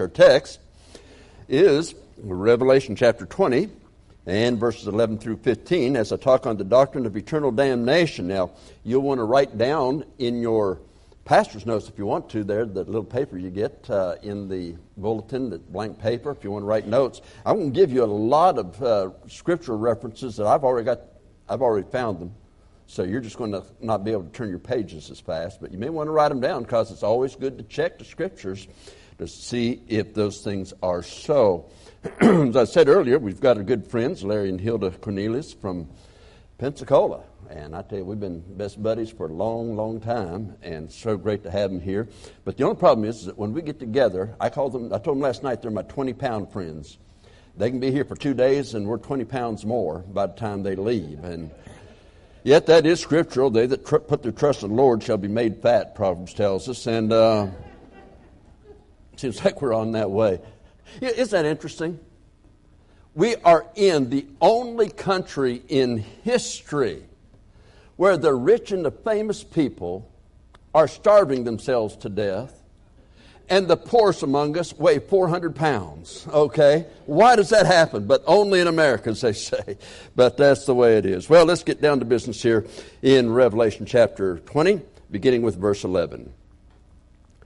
Our text is Revelation chapter 20 and verses 11 through 15 as I talk on the doctrine of eternal damnation. Now, you'll want to write down in your pastor's notes if you want to there, the little paper you get uh, in the bulletin, the blank paper, if you want to write notes. I'm going to give you a lot of uh, scriptural references that I've already got, I've already found them. So you're just going to not be able to turn your pages as fast, but you may want to write them down because it's always good to check the scriptures to see if those things are so. As I said earlier, we've got good friends, Larry and Hilda Cornelius from Pensacola. And I tell you, we've been best buddies for a long, long time, and so great to have them here. But the only problem is, is that when we get together, I call them, I told them last night they're my 20 pound friends. They can be here for two days, and we're 20 pounds more by the time they leave. And yet, that is scriptural. They that tr- put their trust in the Lord shall be made fat, Proverbs tells us. And, uh, Seems like we're on that way. Isn't that interesting? We are in the only country in history where the rich and the famous people are starving themselves to death, and the poorest among us weigh 400 pounds. Okay? Why does that happen? But only in America, as they say. But that's the way it is. Well, let's get down to business here in Revelation chapter 20, beginning with verse 11.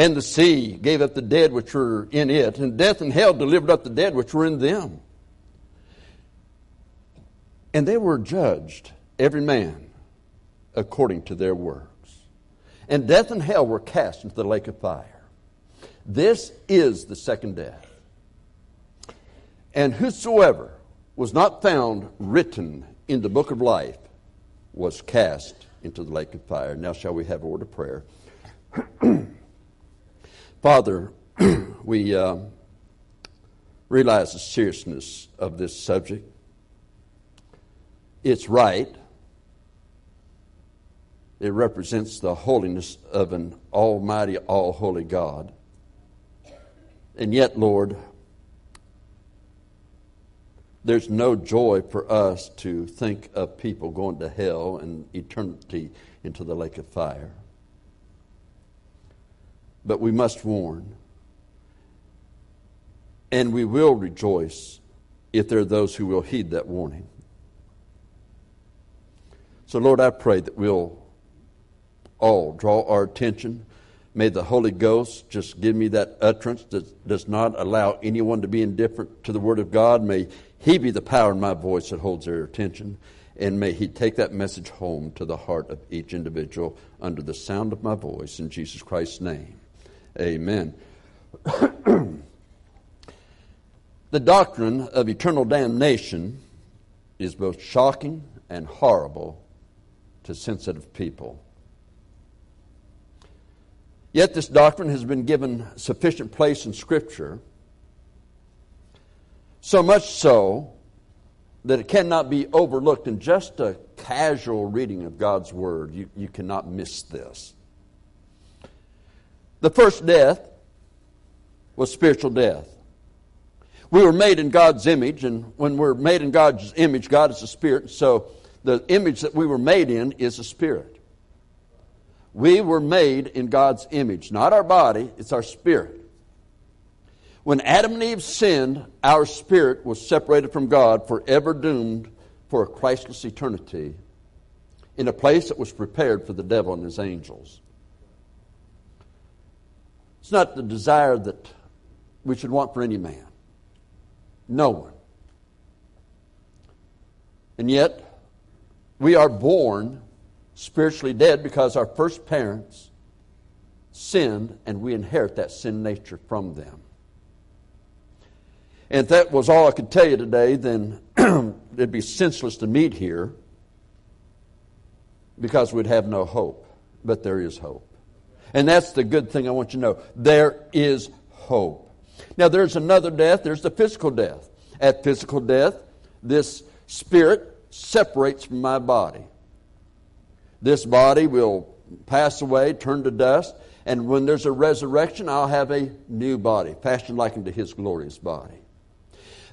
And the sea gave up the dead which were in it, and death and hell delivered up the dead which were in them. And they were judged, every man, according to their works. And death and hell were cast into the lake of fire. This is the second death. And whosoever was not found written in the book of life was cast into the lake of fire. Now shall we have a word of prayer. Father, we uh, realize the seriousness of this subject. It's right. It represents the holiness of an almighty, all holy God. And yet, Lord, there's no joy for us to think of people going to hell and eternity into the lake of fire. But we must warn. And we will rejoice if there are those who will heed that warning. So, Lord, I pray that we'll all draw our attention. May the Holy Ghost just give me that utterance that does not allow anyone to be indifferent to the Word of God. May He be the power in my voice that holds their attention. And may He take that message home to the heart of each individual under the sound of my voice in Jesus Christ's name. Amen. the doctrine of eternal damnation is both shocking and horrible to sensitive people. Yet this doctrine has been given sufficient place in Scripture, so much so that it cannot be overlooked in just a casual reading of God's Word. You, you cannot miss this. The first death was spiritual death. We were made in God's image, and when we're made in God's image, God is a spirit, so the image that we were made in is a spirit. We were made in God's image, not our body, it's our spirit. When Adam and Eve sinned, our spirit was separated from God, forever doomed for a Christless eternity in a place that was prepared for the devil and his angels. It's not the desire that we should want for any man. No one. And yet, we are born spiritually dead because our first parents sinned and we inherit that sin nature from them. And if that was all I could tell you today, then it'd be senseless to meet here because we'd have no hope. But there is hope. And that's the good thing I want you to know. There is hope. Now, there's another death, there's the physical death. At physical death, this spirit separates from my body. This body will pass away, turn to dust, and when there's a resurrection, I'll have a new body, fashioned like unto his glorious body.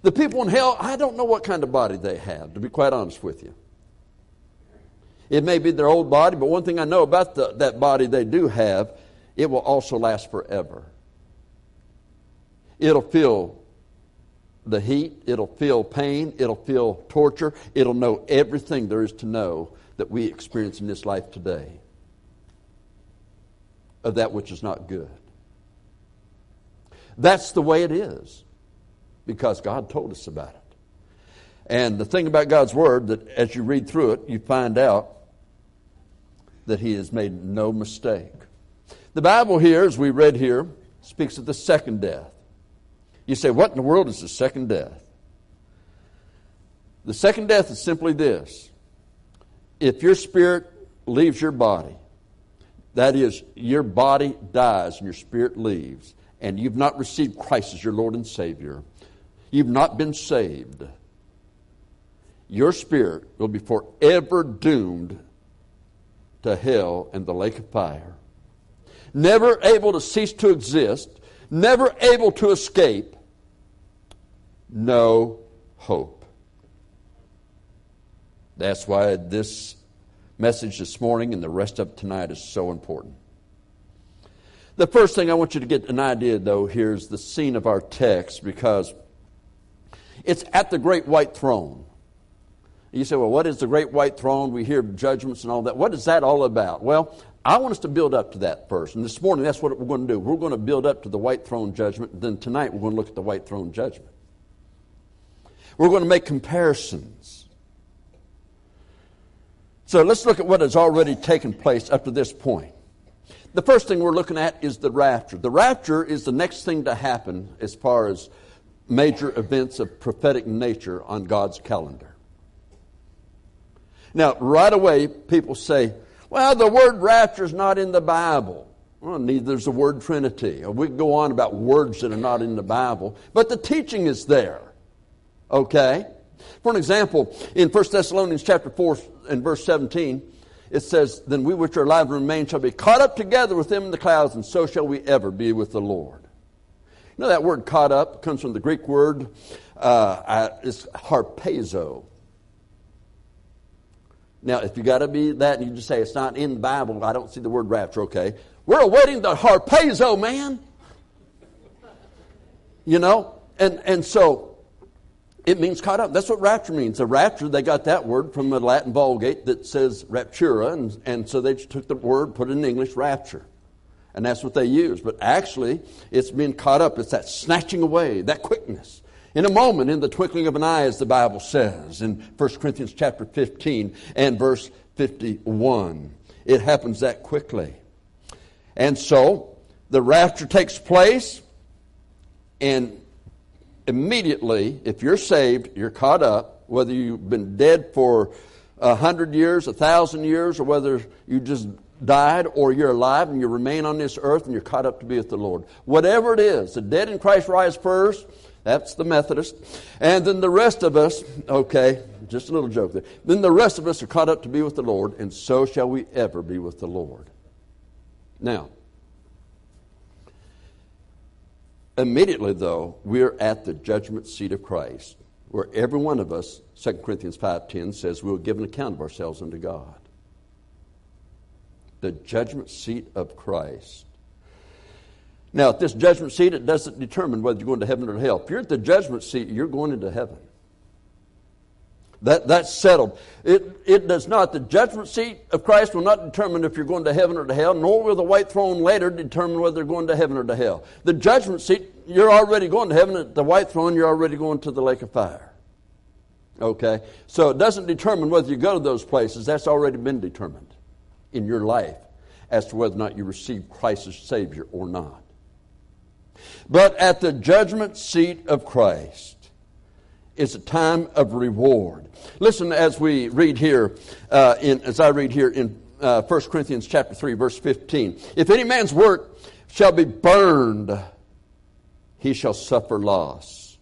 The people in hell, I don't know what kind of body they have, to be quite honest with you. It may be their old body, but one thing I know about the, that body they do have, it will also last forever. It'll feel the heat, it'll feel pain, it'll feel torture, it'll know everything there is to know that we experience in this life today of that which is not good. That's the way it is because God told us about it. And the thing about God's Word that as you read through it, you find out that He has made no mistake. The Bible here, as we read here, speaks of the second death. You say, what in the world is the second death? The second death is simply this if your spirit leaves your body, that is, your body dies and your spirit leaves, and you've not received Christ as your Lord and Savior, you've not been saved, your spirit will be forever doomed to hell and the lake of fire. Never able to cease to exist, never able to escape, no hope. That's why this message this morning and the rest of tonight is so important. The first thing I want you to get an idea, though, here is the scene of our text because it's at the great white throne. You say, well, what is the great white throne? We hear judgments and all that. What is that all about? Well, I want us to build up to that first. And this morning, that's what we're going to do. We're going to build up to the white throne judgment. Then tonight, we're going to look at the white throne judgment. We're going to make comparisons. So let's look at what has already taken place up to this point. The first thing we're looking at is the rapture. The rapture is the next thing to happen as far as major events of prophetic nature on God's calendar. Now, right away, people say, well, the word rapture is not in the Bible. Well, neither is the word Trinity. We can go on about words that are not in the Bible, but the teaching is there. Okay? For an example, in 1 Thessalonians chapter 4 and verse 17, it says, Then we which are alive and remain shall be caught up together with them in the clouds, and so shall we ever be with the Lord. You know that word caught up comes from the Greek word, uh, it's harpazo. Now, if you got to be that and you just say it's not in the Bible, I don't see the word rapture, okay. We're awaiting the harpazo, man. You know? And, and so it means caught up. That's what rapture means. The rapture, they got that word from the Latin Vulgate that says raptura, and, and so they just took the word, put it in English, rapture. And that's what they use. But actually, it's being caught up. It's that snatching away, that quickness. In a moment, in the twinkling of an eye, as the Bible says in 1 Corinthians chapter 15 and verse 51. It happens that quickly. And so, the rapture takes place, and immediately, if you're saved, you're caught up, whether you've been dead for a hundred years, a thousand years, or whether you just died or you're alive and you remain on this earth and you're caught up to be with the Lord. Whatever it is, the dead in Christ rise first. That's the Methodist. And then the rest of us, okay, just a little joke there. Then the rest of us are caught up to be with the Lord, and so shall we ever be with the Lord. Now, Immediately, though, we're at the judgment seat of Christ, where every one of us, 2 Corinthians 5.10 says, we'll give an account of ourselves unto God. The judgment seat of Christ. Now, at this judgment seat, it doesn't determine whether you're going to heaven or hell. If you're at the judgment seat, you're going into heaven. That, that's settled. It, it does not. The judgment seat of Christ will not determine if you're going to heaven or to hell, nor will the white throne later determine whether you're going to heaven or to hell. The judgment seat, you're already going to heaven. At the white throne, you're already going to the lake of fire. Okay? So it doesn't determine whether you go to those places. That's already been determined in your life as to whether or not you receive Christ as Savior or not. But at the judgment seat of Christ, is a time of reward. Listen as we read here, uh, in, as I read here in uh, 1 Corinthians chapter 3, verse 15. If any man's work shall be burned, he shall suffer loss.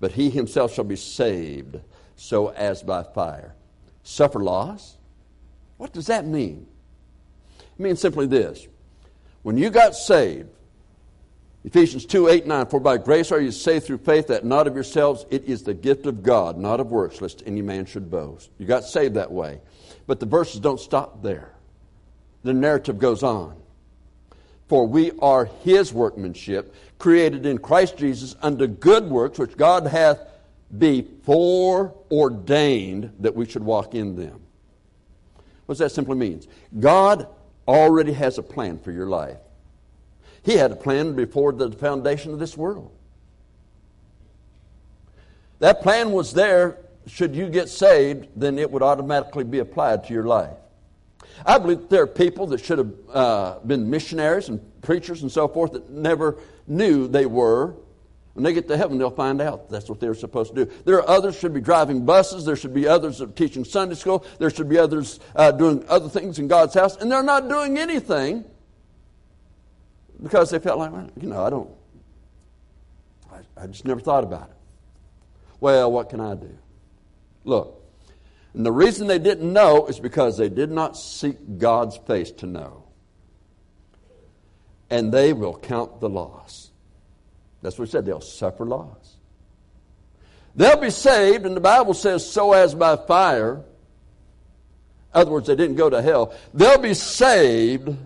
but he himself shall be saved, so as by fire. Suffer loss? What does that mean? It means simply this. When you got saved, Ephesians 2 8 9, for by grace are you saved through faith, that not of yourselves, it is the gift of God, not of works, lest any man should boast. You got saved that way. But the verses don't stop there. The narrative goes on. For we are his workmanship, created in Christ Jesus unto good works, which God hath before ordained that we should walk in them. What does that simply mean? God already has a plan for your life. He had a plan before the foundation of this world. That plan was there. Should you get saved, then it would automatically be applied to your life. I believe there are people that should have uh, been missionaries and preachers and so forth that never knew they were. When they get to heaven, they'll find out that's what they're supposed to do. There are others should be driving buses. There should be others teaching Sunday school. There should be others uh, doing other things in God's house, and they're not doing anything because they felt like, well, you know, I don't. I, I just never thought about it. Well, what can I do? Look, and the reason they didn't know is because they did not seek God's face to know. And they will count the loss. That's what he said. They'll suffer loss. They'll be saved, and the Bible says, so as by fire. In other words, they didn't go to hell. They'll be saved,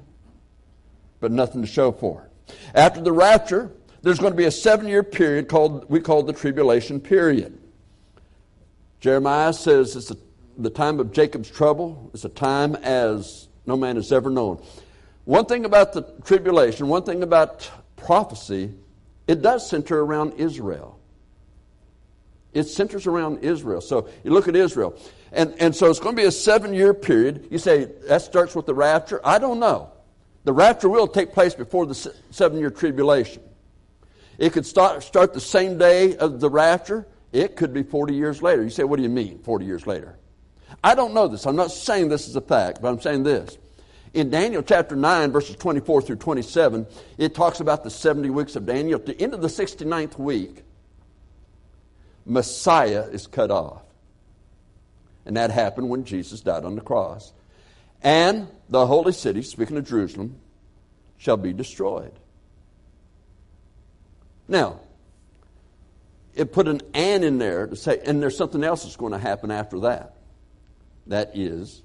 but nothing to show for it. After the rapture, there's going to be a seven year period called, we call the tribulation period. Jeremiah says it's a the time of Jacob's trouble It's a time as no man has ever known. One thing about the tribulation, one thing about prophecy, it does center around Israel. It centers around Israel. So you look at Israel. And, and so it's going to be a seven year period. You say that starts with the rapture. I don't know. The rapture will take place before the seven year tribulation. It could start, start the same day of the rapture. It could be 40 years later. You say, what do you mean, 40 years later? I don't know this. I'm not saying this is a fact, but I'm saying this. In Daniel chapter 9, verses 24 through 27, it talks about the 70 weeks of Daniel. At the end of the 69th week, Messiah is cut off. And that happened when Jesus died on the cross. And the holy city, speaking of Jerusalem, shall be destroyed. Now, it put an and in there to say, and there's something else that's going to happen after that that is,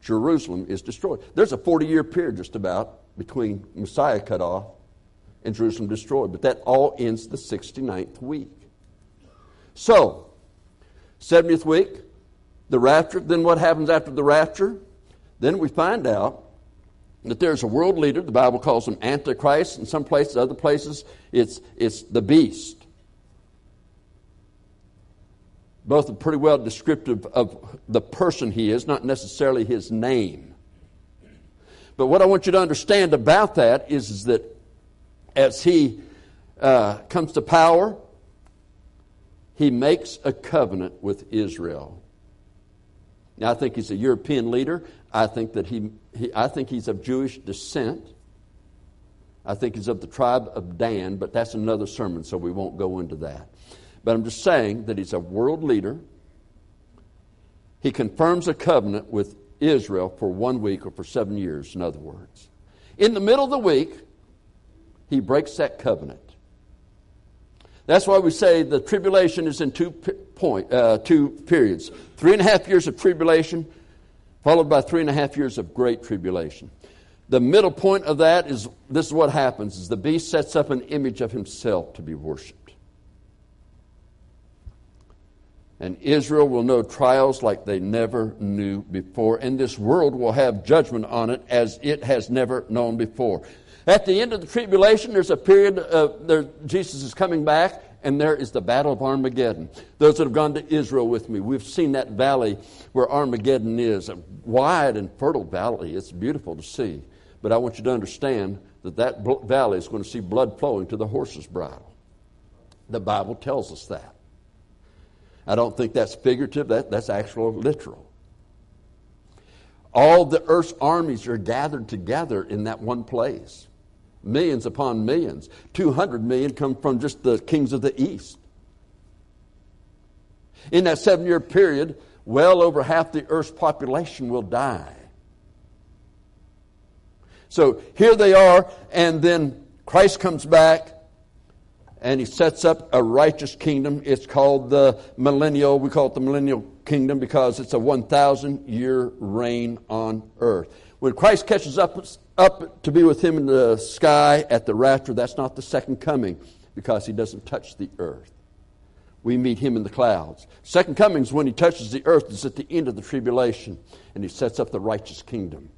Jerusalem is destroyed. There's a 40 year period just about between Messiah cut off and Jerusalem destroyed, but that all ends the 69th week. So, 70th week, the rapture. Then what happens after the rapture? Then we find out that there's a world leader. The Bible calls him Antichrist. In some places, other places, it's, it's the beast both are pretty well descriptive of the person he is, not necessarily his name. But what I want you to understand about that is, is that as he uh, comes to power, he makes a covenant with Israel. Now, I think he's a European leader. I think that he, he I think he's of Jewish descent. I think he's of the tribe of Dan, but that's another sermon, so we won't go into that. But I'm just saying that he's a world leader. He confirms a covenant with Israel for one week or for seven years, in other words. In the middle of the week, he breaks that covenant. That's why we say the tribulation is in two, point, uh, two periods three and a half years of tribulation, followed by three and a half years of great tribulation. The middle point of that is this is what happens is the beast sets up an image of himself to be worshiped. and Israel will know trials like they never knew before, and this world will have judgment on it as it has never known before. At the end of the tribulation, there's a period of there, Jesus is coming back, and there is the battle of Armageddon. Those that have gone to Israel with me, we've seen that valley where Armageddon is, a wide and fertile valley. It's beautiful to see. But I want you to understand that that valley is going to see blood flowing to the horse's bridle. The Bible tells us that. I don't think that's figurative, that, that's actual literal. All the earth's armies are gathered together in that one place. Millions upon millions. 200 million come from just the kings of the east. In that seven year period, well over half the earth's population will die. So here they are, and then Christ comes back and he sets up a righteous kingdom. It's called the millennial. We call it the millennial kingdom because it's a 1,000 year reign on earth. When Christ catches up, up to be with him in the sky at the rapture, that's not the second coming because he doesn't touch the earth. We meet him in the clouds. Second coming is when he touches the earth, is at the end of the tribulation, and he sets up the righteous kingdom.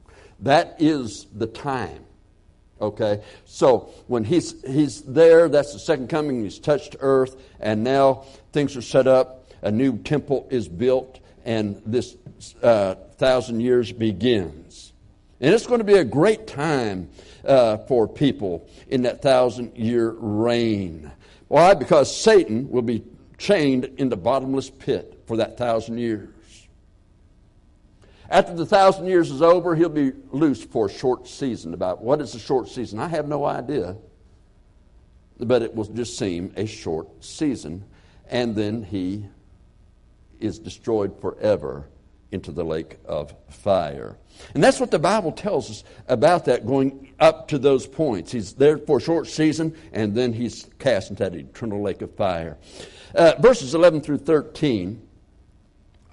That is the time. Okay? So when he's, he's there, that's the second coming. He's touched earth, and now things are set up. A new temple is built, and this uh, thousand years begins. And it's going to be a great time uh, for people in that thousand year reign. Why? Because Satan will be chained in the bottomless pit for that thousand years. After the thousand years is over, he'll be loose for a short season. About what is a short season? I have no idea. But it will just seem a short season. And then he is destroyed forever into the lake of fire. And that's what the Bible tells us about that going up to those points. He's there for a short season, and then he's cast into that eternal lake of fire. Uh, verses 11 through 13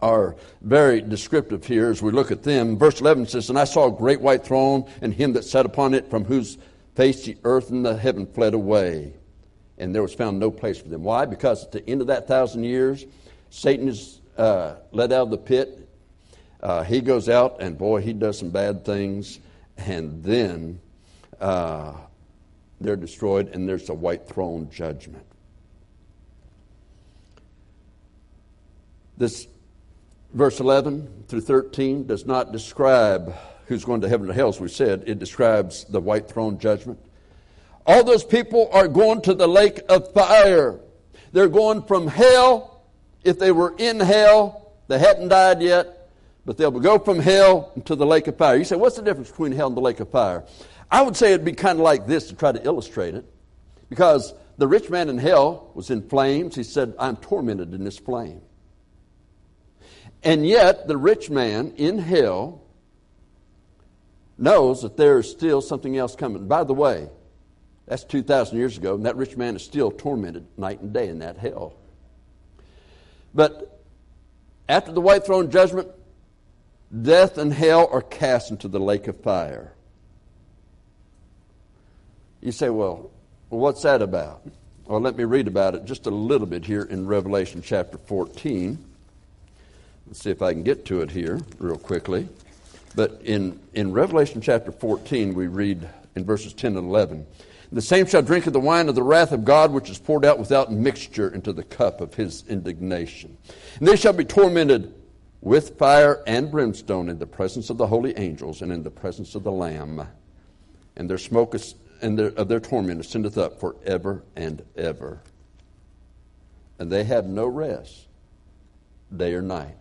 are very descriptive here as we look at them. Verse 11 says, And I saw a great white throne, and him that sat upon it, from whose face the earth and the heaven fled away. And there was found no place for them. Why? Because at the end of that thousand years, Satan is uh, let out of the pit. Uh, he goes out, and boy, he does some bad things. And then uh, they're destroyed, and there's a white throne judgment. This verse 11 through 13 does not describe who's going to heaven or hell, as we said. It describes the white throne judgment. All those people are going to the lake of fire. They're going from hell. If they were in hell, they hadn't died yet, but they'll go from hell to the lake of fire. You say, what's the difference between hell and the lake of fire? I would say it'd be kind of like this to try to illustrate it. Because the rich man in hell was in flames. He said, I'm tormented in this flame. And yet, the rich man in hell knows that there is still something else coming. By the way, that's 2,000 years ago, and that rich man is still tormented night and day in that hell. But after the white throne judgment, death and hell are cast into the lake of fire. You say, well, what's that about? Well, let me read about it just a little bit here in Revelation chapter 14. Let's see if I can get to it here real quickly. But in, in Revelation chapter 14, we read in verses 10 and 11 The same shall drink of the wine of the wrath of God, which is poured out without mixture into the cup of his indignation. And they shall be tormented with fire and brimstone in the presence of the holy angels and in the presence of the Lamb. And their smoke is, and their, of their torment ascendeth up forever and ever. And they have no rest, day or night.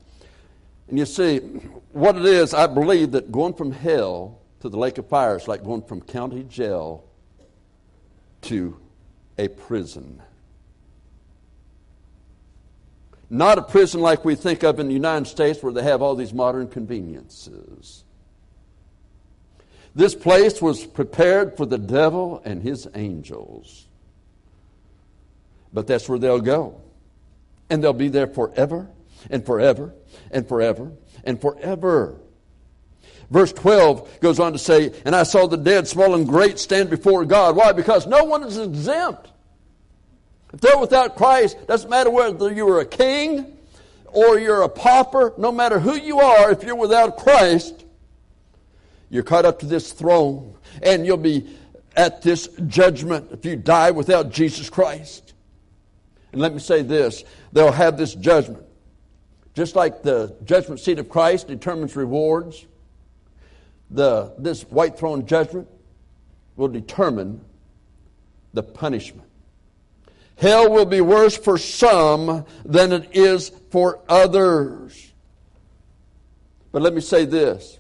And you see, what it is, I believe that going from hell to the lake of fire is like going from county jail to a prison. Not a prison like we think of in the United States where they have all these modern conveniences. This place was prepared for the devil and his angels. But that's where they'll go. And they'll be there forever and forever and forever and forever. Verse 12 goes on to say, And I saw the dead, small and great, stand before God. Why? Because no one is exempt. If they're without Christ, doesn't matter whether you're a king or you're a pauper, no matter who you are, if you're without Christ, you're caught up to this throne and you'll be at this judgment if you die without Jesus Christ. And let me say this they'll have this judgment just like the judgment seat of Christ determines rewards, the, this white throne judgment will determine the punishment. Hell will be worse for some than it is for others. But let me say this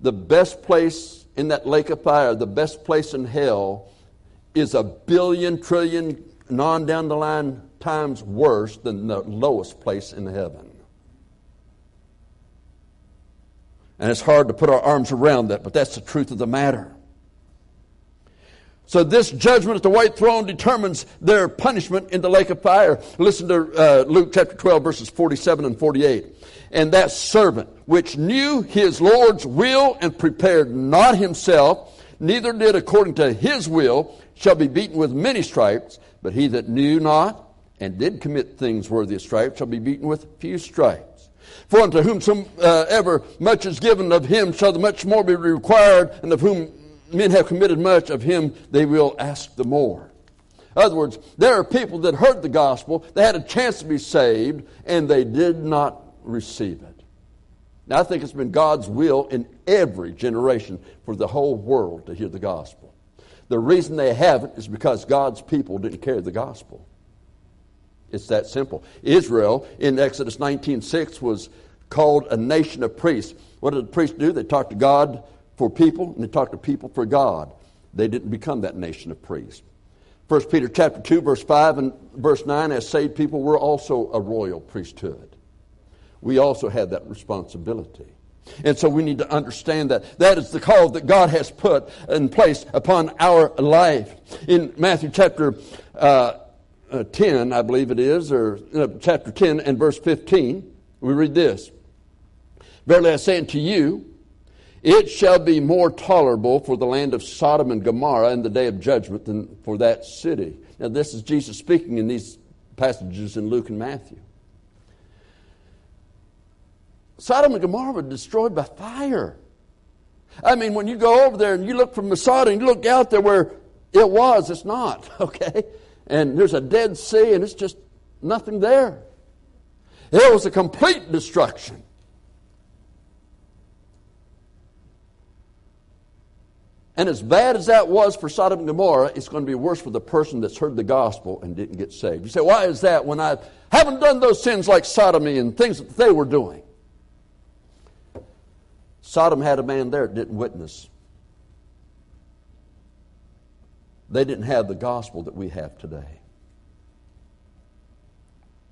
the best place in that lake of fire, the best place in hell, is a billion trillion non down the line times worse than the lowest place in heaven. And it's hard to put our arms around that, but that's the truth of the matter. So this judgment at the white throne determines their punishment in the lake of fire. Listen to uh, Luke chapter 12 verses 47 and 48. And that servant which knew his Lord's will and prepared not himself, neither did according to his will, shall be beaten with many stripes. But he that knew not and did commit things worthy of stripes shall be beaten with few stripes. For unto whomsoever much is given of him shall the much more be required, and of whom men have committed much, of him they will ask the more. In other words, there are people that heard the gospel, they had a chance to be saved, and they did not receive it. Now, I think it's been God's will in every generation for the whole world to hear the gospel. The reason they haven't is because God's people didn't carry the gospel. It's that simple. Israel in Exodus 19:6 was called a nation of priests. What did the priests do? They talked to God for people, and they talked to people for God. They didn't become that nation of priests. 1 Peter chapter 2, verse 5 and verse 9, as saved people, we're also a royal priesthood. We also have that responsibility. And so we need to understand that. That is the call that God has put in place upon our life. In Matthew chapter uh, uh, 10, I believe it is, or uh, chapter 10 and verse 15, we read this Verily I say unto you, it shall be more tolerable for the land of Sodom and Gomorrah in the day of judgment than for that city. Now, this is Jesus speaking in these passages in Luke and Matthew. Sodom and Gomorrah were destroyed by fire. I mean, when you go over there and you look from Masada and you look out there where it was, it's not, okay? And there's a Dead Sea and it's just nothing there. It was a complete destruction. And as bad as that was for Sodom and Gomorrah, it's going to be worse for the person that's heard the gospel and didn't get saved. You say, why is that when I haven't done those sins like sodomy and things that they were doing? Sodom had a man there that didn't witness. They didn't have the gospel that we have today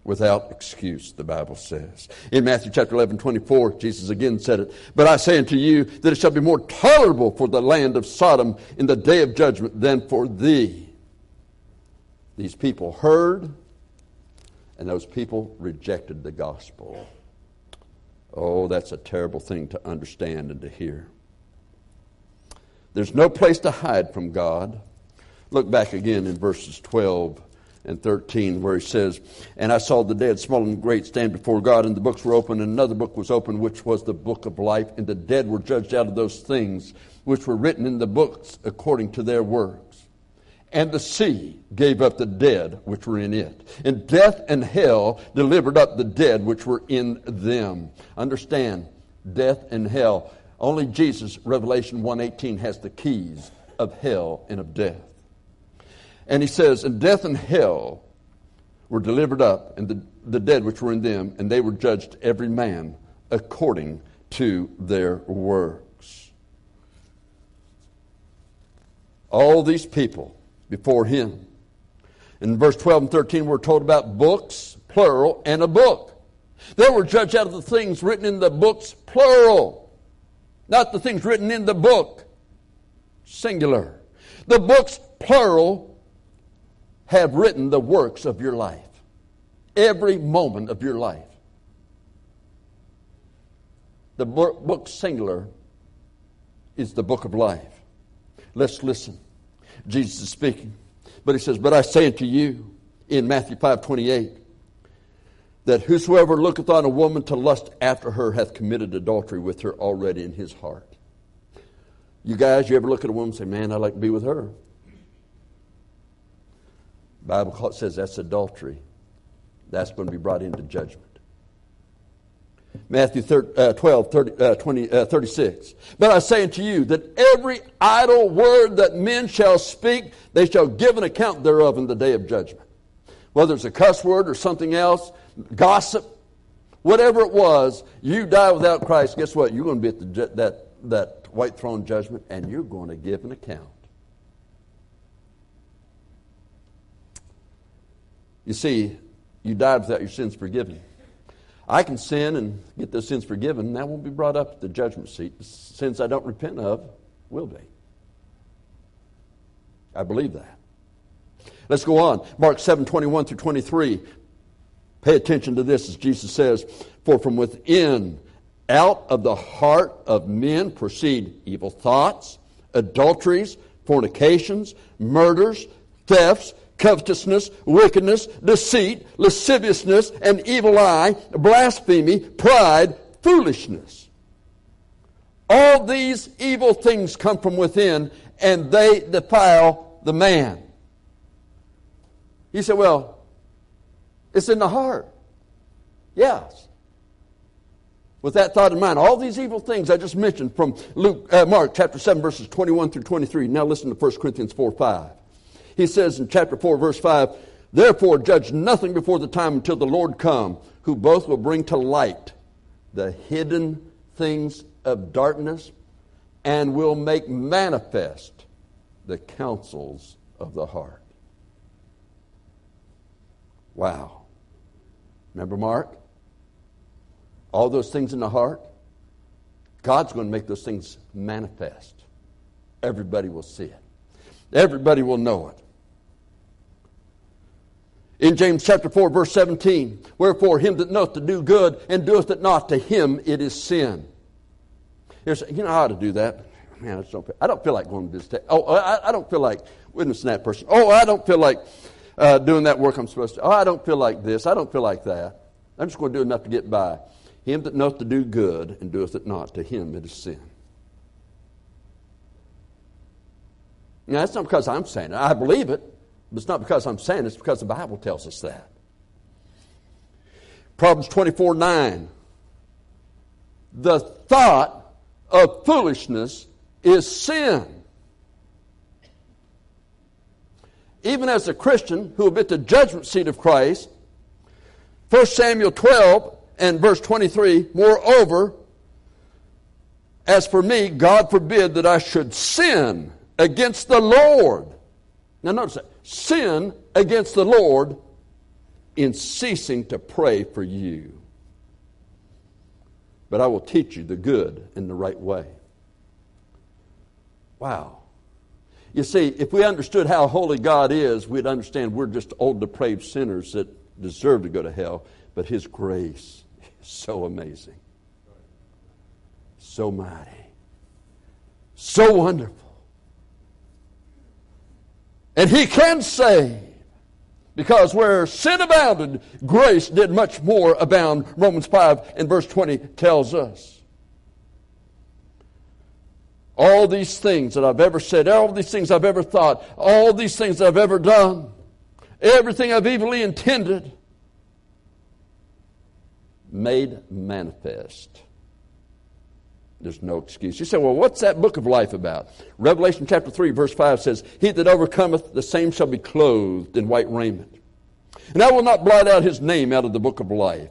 without excuse, the Bible says. In Matthew chapter 11, 24, Jesus again said it. But I say unto you that it shall be more tolerable for the land of Sodom in the day of judgment than for thee. These people heard, and those people rejected the gospel. Oh, that's a terrible thing to understand and to hear. There's no place to hide from God. Look back again in verses 12 and 13, where he says, And I saw the dead, small and great, stand before God, and the books were open, and another book was opened, which was the book of life. And the dead were judged out of those things which were written in the books according to their works. And the sea gave up the dead which were in it. And death and hell delivered up the dead which were in them. Understand, death and hell. Only Jesus, Revelation 1.18, has the keys of hell and of death. And he says, And death and hell were delivered up, and the, the dead which were in them, and they were judged every man according to their works. All these people before him. In verse 12 and 13, we're told about books, plural, and a book. They were judged out of the things written in the books, plural, not the things written in the book, singular. The books, plural, have written the works of your life. Every moment of your life. The book singular is the book of life. Let's listen. Jesus is speaking. But he says, But I say unto you in Matthew 5 28, that whosoever looketh on a woman to lust after her hath committed adultery with her already in his heart. You guys, you ever look at a woman and say, Man, I'd like to be with her? Bible says that's adultery. That's going to be brought into judgment. Matthew 12, 30, uh, 20, uh, 36. But I say unto you that every idle word that men shall speak, they shall give an account thereof in the day of judgment. Whether it's a cuss word or something else, gossip, whatever it was, you die without Christ, guess what? You're going to be at the, that, that white throne judgment and you're going to give an account. You see, you died without your sins forgiven. I can sin and get those sins forgiven, and that won't be brought up at the judgment seat. The sins I don't repent of will be. I believe that. Let's go on. Mark 7 21 through 23. Pay attention to this as Jesus says, For from within, out of the heart of men proceed evil thoughts, adulteries, fornications, murders, thefts, covetousness, wickedness, deceit, lasciviousness, an evil eye, blasphemy, pride, foolishness. All these evil things come from within and they defile the man. He said, Well, it's in the heart. Yes. With that thought in mind, all these evil things I just mentioned from Luke, uh, Mark chapter 7, verses 21 through 23. Now listen to 1 Corinthians 4 5. He says in chapter 4, verse 5, Therefore judge nothing before the time until the Lord come, who both will bring to light the hidden things of darkness and will make manifest the counsels of the heart. Wow. Remember Mark? All those things in the heart? God's going to make those things manifest. Everybody will see it. Everybody will know it. In James chapter 4, verse 17, wherefore him that knoweth to do good and doeth it not, to him it is sin. Here's, you know how to do that? Man, I, don't feel, I don't feel like going to this. Oh, I, I, don't feel like witnessing that person. Oh, I don't feel like uh, doing that work I'm supposed to. Oh, I don't feel like this. I don't feel like that. I'm just going to do enough to get by. Him that knoweth to do good and doeth it not, to him it is sin. Now, that's not because I'm saying it. I believe it. But it's not because I'm saying it, it's because the Bible tells us that. Proverbs 24 9. The thought of foolishness is sin. Even as a Christian who will be at the judgment seat of Christ, 1 Samuel 12 and verse 23, moreover, as for me, God forbid that I should sin against the Lord. Now notice that sin against the Lord in ceasing to pray for you. But I will teach you the good and the right way. Wow. You see, if we understood how holy God is, we'd understand we're just old depraved sinners that deserve to go to hell, but His grace is so amazing, so mighty, so wonderful. And he can save. Because where sin abounded, grace did much more abound. Romans 5 and verse 20 tells us. All these things that I've ever said, all these things I've ever thought, all these things I've ever done, everything I've evilly intended, made manifest there's no excuse. You say, well, what's that book of life about? Revelation chapter 3, verse 5 says, He that overcometh, the same shall be clothed in white raiment. And I will not blot out his name out of the book of life,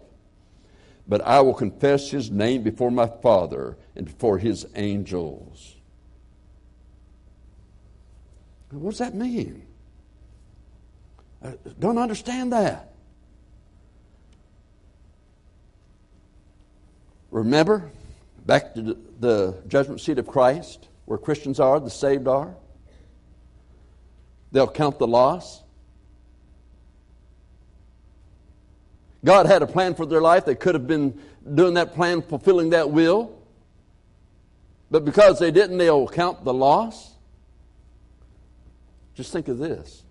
but I will confess his name before my Father and before his angels. What does that mean? I don't understand that. Remember, back to the judgment seat of Christ, where Christians are, the saved are. They'll count the loss. God had a plan for their life. They could have been doing that plan, fulfilling that will. But because they didn't, they'll count the loss. Just think of this.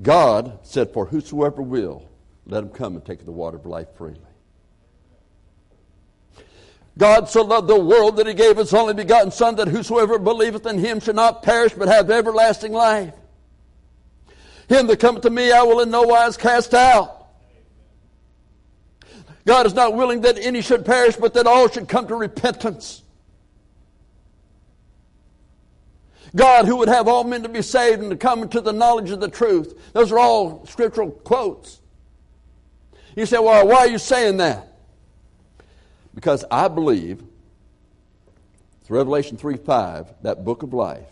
God said, For whosoever will, let him come and take the water of life freely. God so loved the world that he gave his only begotten Son, that whosoever believeth in him should not perish, but have everlasting life. Him that cometh to me I will in no wise cast out. God is not willing that any should perish, but that all should come to repentance. God, who would have all men to be saved and to come into the knowledge of the truth. Those are all scriptural quotes. You say, well, why are you saying that? Because I believe, it's Revelation 3 5, that book of life,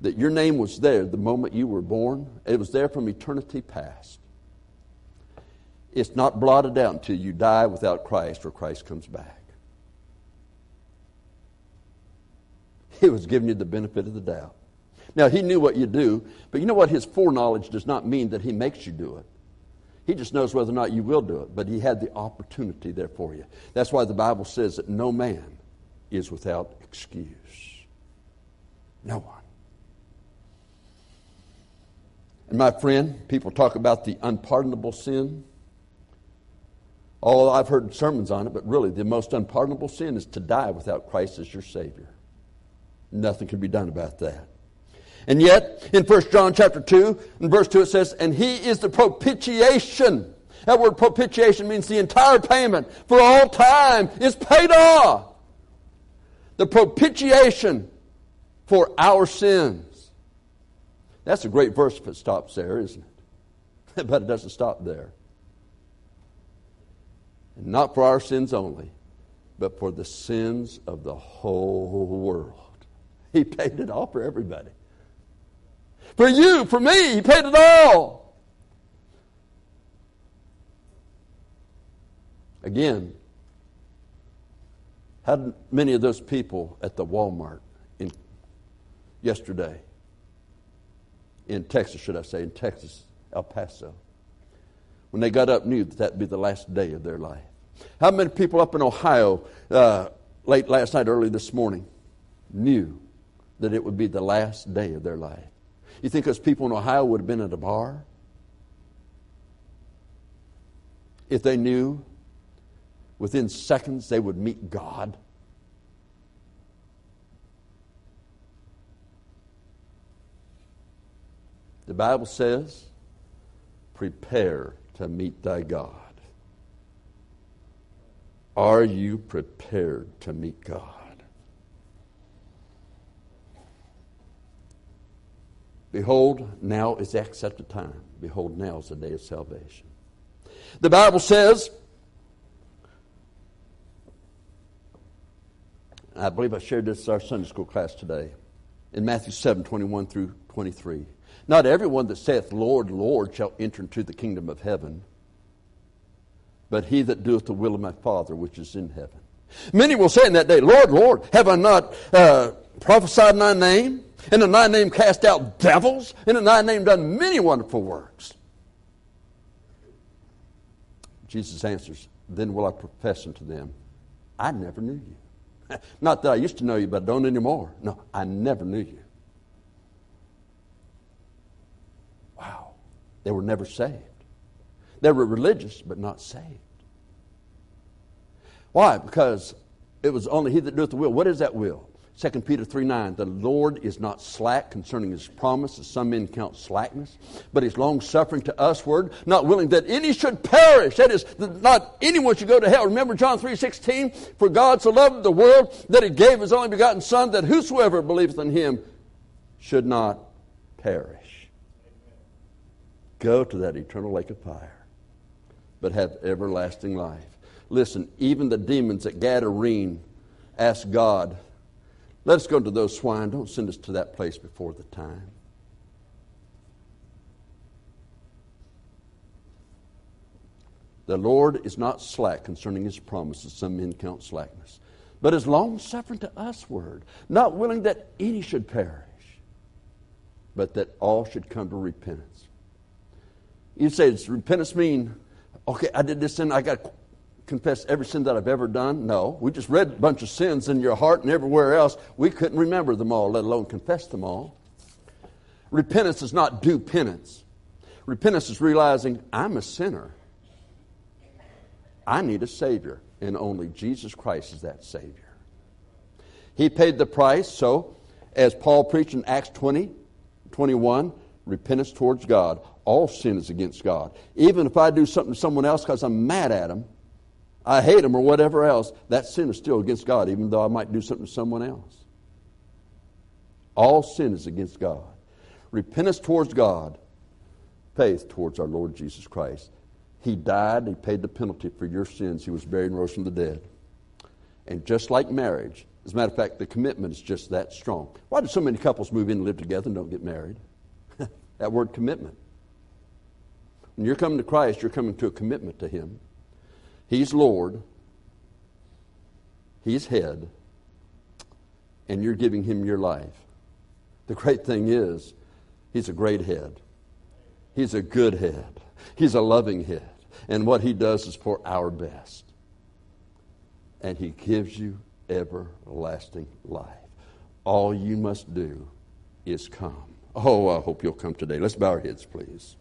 that your name was there the moment you were born. It was there from eternity past. It's not blotted out until you die without Christ or Christ comes back. He was giving you the benefit of the doubt. Now, he knew what you do, but you know what? His foreknowledge does not mean that he makes you do it. He just knows whether or not you will do it, but he had the opportunity there for you. That's why the Bible says that no man is without excuse. No one. And my friend, people talk about the unpardonable sin. Oh, I've heard sermons on it, but really the most unpardonable sin is to die without Christ as your Savior. Nothing can be done about that. And yet, in 1 John chapter 2, in verse 2, it says, And he is the propitiation. That word propitiation means the entire payment for all time is paid off. The propitiation for our sins. That's a great verse if it stops there, isn't it? but it doesn't stop there. And not for our sins only, but for the sins of the whole world. He paid it all for everybody. For you, for me, He paid it all. Again, how many of those people at the Walmart in yesterday in Texas, should I say, in Texas, El Paso, when they got up, knew that that'd be the last day of their life? How many people up in Ohio uh, late last night, early this morning, knew that it would be the last day of their life? You think those people in Ohio would have been at a bar? If they knew within seconds they would meet God? The Bible says, prepare to meet thy God. Are you prepared to meet God? Behold, now is the accepted time. Behold, now is the day of salvation. The Bible says, I believe I shared this in our Sunday school class today, in Matthew 7 21 through 23. Not everyone that saith, Lord, Lord, shall enter into the kingdom of heaven, but he that doeth the will of my Father which is in heaven. Many will say in that day, Lord, Lord, have I not uh, prophesied in thy name? In thy name cast out devils? In thy name done many wonderful works? Jesus answers, Then will I profess unto them, I never knew you. Not that I used to know you, but I don't anymore. No, I never knew you. Wow. They were never saved. They were religious, but not saved. Why? Because it was only he that doeth the will. What is that will? 2 Peter 3 9, the Lord is not slack concerning his promise, as some men count slackness, but is long suffering to usward, not willing that any should perish. That is, not anyone should go to hell. Remember John 3 16? For God so loved the world that he gave his only begotten Son, that whosoever believeth in him should not perish. Go to that eternal lake of fire, but have everlasting life. Listen, even the demons at Gadarene asked God, let us go to those swine. Don't send us to that place before the time. The Lord is not slack concerning his promises, some men count slackness, but is long suffering to us, word, not willing that any should perish, but that all should come to repentance. You say, does repentance mean, okay, I did this sin, I got confess every sin that I've ever done? No. We just read a bunch of sins in your heart and everywhere else. We couldn't remember them all, let alone confess them all. Repentance is not do penance. Repentance is realizing I'm a sinner. I need a Savior, and only Jesus Christ is that Savior. He paid the price, so as Paul preached in Acts 20, 21, repentance towards God. All sin is against God. Even if I do something to someone else because I'm mad at them, I hate them or whatever else, that sin is still against God, even though I might do something to someone else. All sin is against God. Repentance towards God, faith towards our Lord Jesus Christ. He died, He paid the penalty for your sins. He was buried and rose from the dead. And just like marriage, As a matter of fact, the commitment is just that strong. Why do so many couples move in and live together and don't get married? that word commitment. When you're coming to Christ, you're coming to a commitment to Him. He's Lord, He's head, and you're giving Him your life. The great thing is, He's a great head. He's a good head. He's a loving head. And what He does is for our best. And He gives you everlasting life. All you must do is come. Oh, I hope you'll come today. Let's bow our heads, please.